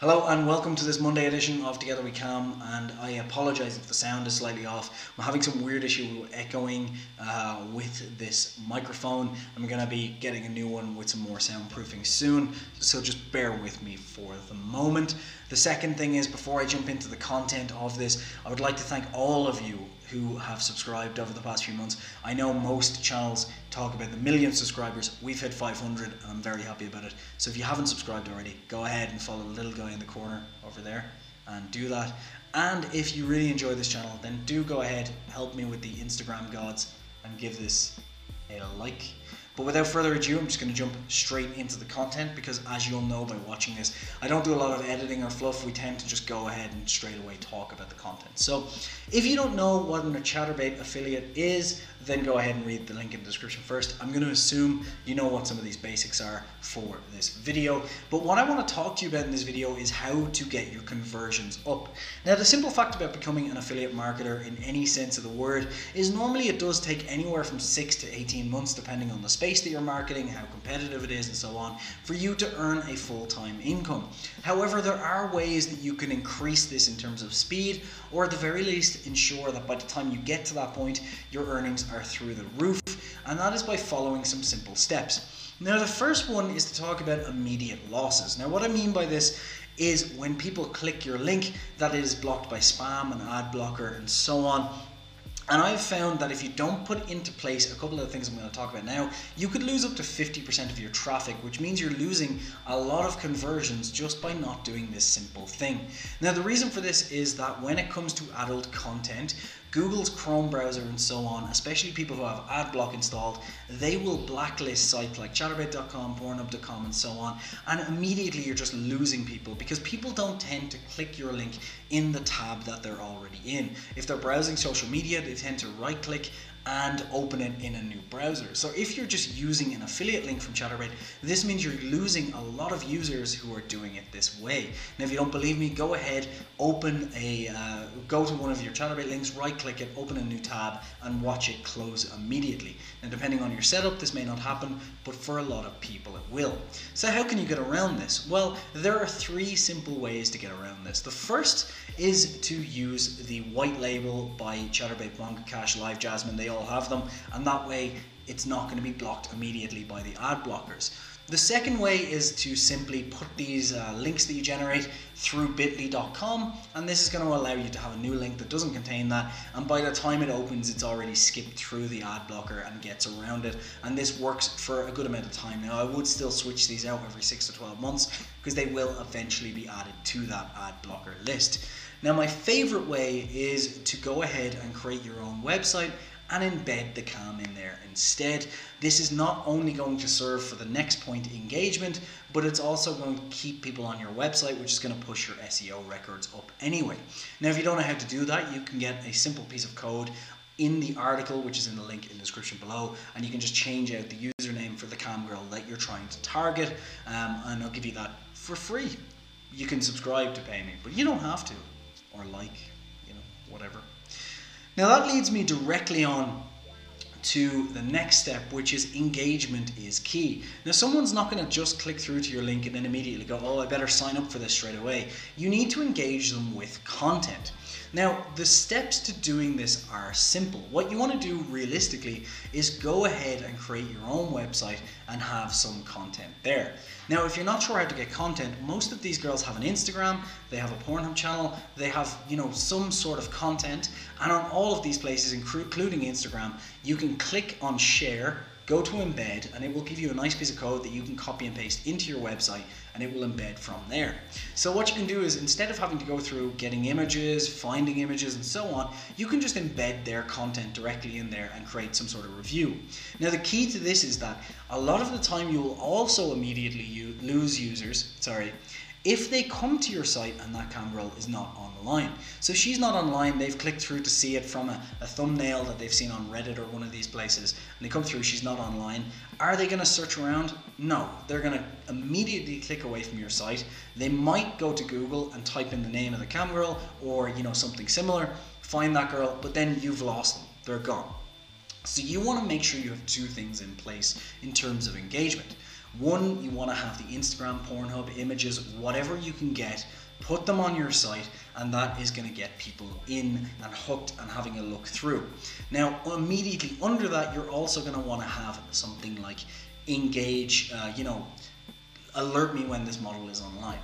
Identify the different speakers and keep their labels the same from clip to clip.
Speaker 1: Hello and welcome to this Monday edition of Together We Cam and I apologise if the sound is slightly off. I'm having some weird issue with echoing uh, with this microphone. I'm going to be getting a new one with some more soundproofing soon, so just bear with me for the moment. The second thing is before I jump into the content of this, I would like to thank all of you who have subscribed over the past few months. I know most channels talk about the million subscribers. We've hit 500 and I'm very happy about it. So if you haven't subscribed already, go ahead and follow the little guy in the corner over there and do that. And if you really enjoy this channel, then do go ahead, help me with the Instagram gods and give this a like. But without further ado, I'm just going to jump straight into the content because, as you'll know by watching this, I don't do a lot of editing or fluff. We tend to just go ahead and straight away talk about the content. So, if you don't know what a Chaturbate affiliate is, then go ahead and read the link in the description first. I'm going to assume you know what some of these basics are for this video. But what I want to talk to you about in this video is how to get your conversions up. Now, the simple fact about becoming an affiliate marketer in any sense of the word is normally it does take anywhere from 6 to 18 months, depending on the space that you're marketing, how competitive it is, and so on, for you to earn a full time income. However, there are ways that you can increase this in terms of speed, or at the very least, ensure that by the time you get to that point, your earnings are through the roof, and that is by following some simple steps. Now, the first one is to talk about immediate losses. Now, what I mean by this is when people click your link, that is blocked by spam and ad blocker and so on. And I've found that if you don't put into place a couple of the things I'm going to talk about now, you could lose up to 50% of your traffic, which means you're losing a lot of conversions just by not doing this simple thing. Now, the reason for this is that when it comes to adult content, Google's Chrome browser and so on, especially people who have AdBlock installed, they will blacklist sites like Chaturbate.com, Pornhub.com, and so on, and immediately you're just losing people because people don't tend to click your link in the tab that they're already in. If they're browsing social media, they tend to right click and open it in a new browser. So if you're just using an affiliate link from Chaturbate, this means you're losing a lot of users who are doing it this way. Now, if you don't believe me, go ahead, open a, uh, go to one of your Chaturbate links, right click it, open a new tab, and watch it close immediately. Now, depending on your setup, this may not happen, but for a lot of people it will. So how can you get around this? Well, there are three simple ways to get around this. The first is to use the white label by Chaturbate, Bonga Cash, LiveJasmin. They all have them, and that way it's not going to be blocked immediately by the ad blockers. The second way is to simply put these uh, links that you generate through bit.ly.com and this is going to allow you to have a new link that doesn't contain that and by the time it opens it's already skipped through the ad blocker and gets around it and this works for a good amount of time. Now I would still switch these out every 6 to 12 months because they will eventually be added to that ad blocker list. Now my favorite way is to go ahead and create your own website and embed the cam in there instead. This is not only going to serve for the next point engagement, but it's also going to keep people on your website, which is going to push your SEO records up anyway. Now, if you don't know how to do that, you can get a simple piece of code in the article, which is in the link in the description below, and you can just change out the username for the cam girl that you're trying to target, um, and I'll give you that for free. You can subscribe to pay me, but you don't have to, or like, you know, whatever. Now that leads me directly on to the next step, which is engagement is key. Now, someone's not going to just click through to your link and then immediately go, oh, I better sign up for this straight away. You need to engage them with content. Now, the steps to doing this are simple. What you want to do realistically is go ahead and create your own website and have some content there. Now, if you're not sure how to get content, most of these girls have an Instagram, they have a Pornhub channel, they have, you know, some sort of content, and on all of these places, including Instagram, you can click on share go to embed and it will give you a nice piece of code that you can copy and paste into your website and it will embed from there. So what you can do is instead of having to go through getting images, finding images and so on, you can just embed their content directly in there and create some sort of review. Now the key to this is that a lot of the time you will also immediately lose users, sorry, if they come to your site and that cam girl is not online. So she's not online, they've clicked through to see it from a, a, thumbnail that they've seen on Reddit or one of these places, and they come through, she's not online. Are they to search around? No, they're to immediately click away from your site. They might go to Google and type in the name of the cam girl or you know something similar, find that girl, but then you've lost them. They're gone. So you want to make sure you have two things in place in terms of engagement. One, you want to have the Instagram, Pornhub images, whatever you can get, put them on your site, and that is going to get people in and hooked and having a look through. Now, immediately under that, you're also going to want to have something like engage, uh, you know, alert me when this model is online.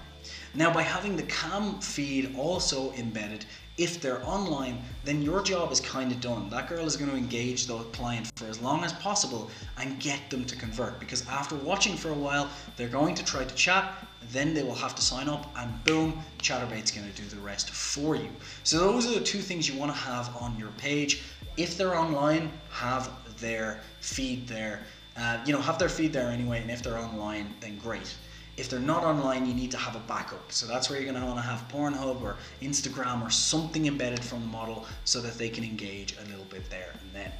Speaker 1: Now, by having the cam feed also embedded, if they're online, then your job is kind of done. That girl is going to engage the client for as long as possible and get them to convert because after watching for a while, they're going to try to chat, then they will have to sign up, and boom, Chaturbate is going to do the rest for you. So, those are the two things you want to have on your page. If they're online, have their feed there. Uh, you know, have their feed there anyway, and if they're online, then great. If they're not online, you need to have a backup. So that's where you're going to want to have Pornhub or Instagram or something embedded from the model so that they can engage a little bit there and then.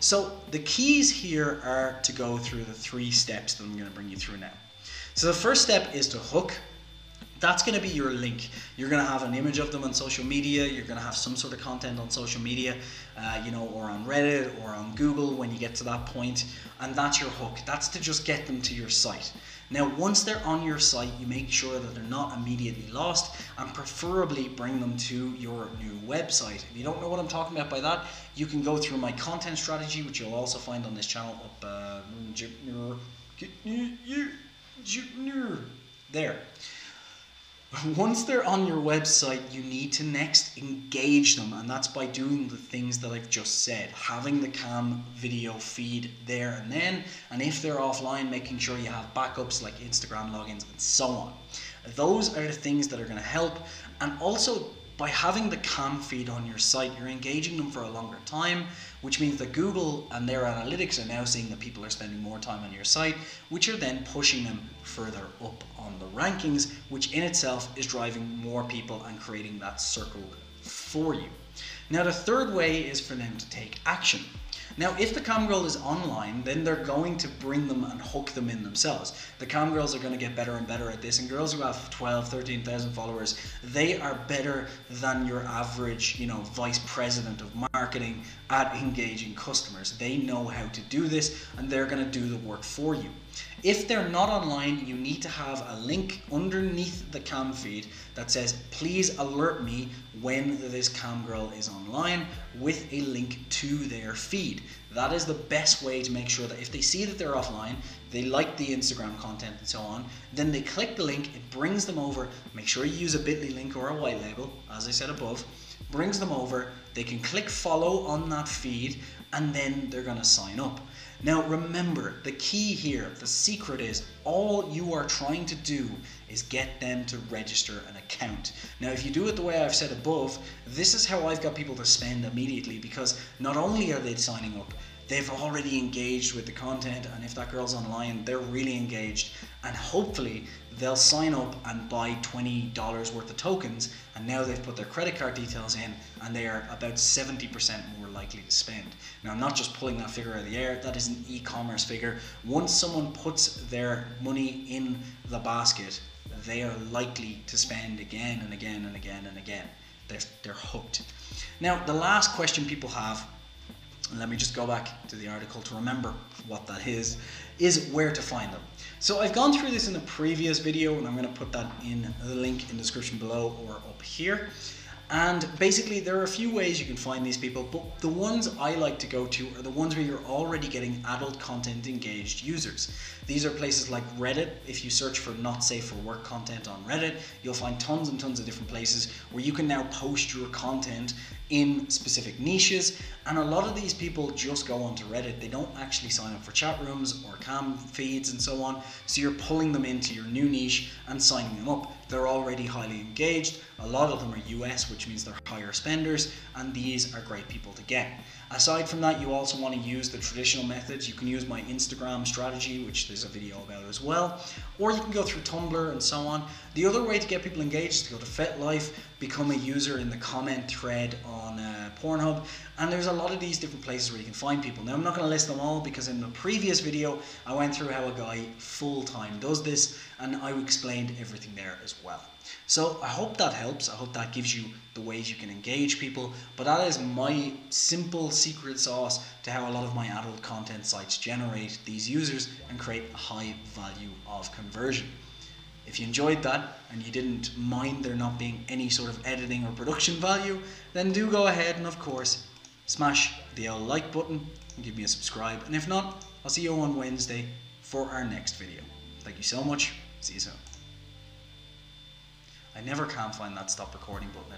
Speaker 1: So the keys here are to go through the three steps that I'm going to bring you through now. So the first step is to hook that's going to be your link. You're going to have an image of them on social media. You're going to have some sort of content on social media, uh, you know, or on Reddit or on Google when you get to that point, and that's your hook. That's to just get them to your site. Now, once they're on your site, you make sure that they're not immediately lost, and preferably bring them to your new website. If you don't know what I'm talking about by that, you can go through my content strategy, which you'll also find on this channel up uh, there. Once they're on your website, you need to next engage them, and that's by doing the things that I've just said. Having the cam video feed there and then, and if they're offline, making sure you have backups like Instagram logins and so on. Those are the things that are going to help, and also by having the cam feed on your site, you're engaging them for a longer time, which means that Google and their analytics are now seeing that people are spending more time on your site, which are then pushing them further up on the rankings, which in itself is driving more people and creating that circle for you. Now, the third way is for them to take action. Now, if the cam girl is online, then they're going to bring them and hook them in themselves. The cam girls are going to get better and better at this, and girls who have 12, 13,000 followers, they are better than your average, you know, vice president of marketing at engaging customers. They know how to do this, and they're going to do the work for you. If they're not online, you need to have a link underneath the cam feed that says, please alert me when this cam girl is online with a link to their feed. That is the best way to make sure that if they see that they're offline, they like the Instagram content and so on, then they click the link, it brings them over. Make sure you use a bit.ly link or a white label, as I said above, brings them over. They can click follow on that feed and then they're to sign up. Now remember, the key here, the secret is all you are trying to do is get them to register an account. Now if you do it the way I've said above, this is how I've got people to spend immediately because not only are they signing up, they've already engaged with the content and if that girl's online they're really engaged and hopefully they'll sign up and buy $20 worth of tokens and now they've put their credit card details in and they are about 70% more likely to spend. Now i'm not just pulling that figure out of the air that is an e-commerce figure. Once someone puts their money in the basket they are likely to spend again and again and again and again. They're, they're hooked. Now the last question people have let me just go back to the article to remember what that is, is where to find them. So I've gone through this in a previous video and I'm going to put that in the link in the description below or up here. And basically, there are a few ways you can find these people, but the ones I like to go to are the ones where you're already getting adult content engaged users. These are places like Reddit. If you search for not safe for work content on Reddit, you'll find tons and tons of different places where you can now post your content in specific niches. And a lot of these people just go onto Reddit. They don't actually sign up for chat rooms or cam feeds and so on. So you're pulling them into your new niche and signing them up. They're already highly engaged. A lot of them are US, which means they're higher spenders, and these are great people to get. Aside from that, you also want to use the traditional methods. You can use my Instagram strategy, which there's a video about as well, or you can go through Tumblr and so on. The other way to get people engaged is to go to FetLife, become a user in the comment thread on uh, Pornhub, and there's a lot of these different places where you can find people. Now, I'm not going to list them all because in the previous video, I went through how a guy full time does this, and I explained everything there as well. So I hope that helps. I hope that gives you the ways you can engage people. But that is my simple secret sauce to how a lot of my adult content sites generate these users and create a high value of conversion. If you enjoyed that and you didn't mind there not being any sort of editing or production value, then do go ahead and of course smash the old like button and give me a subscribe. And if not, I'll see you on Wednesday for our next video. Thank you so much. See you soon. I never can find that stop recording button.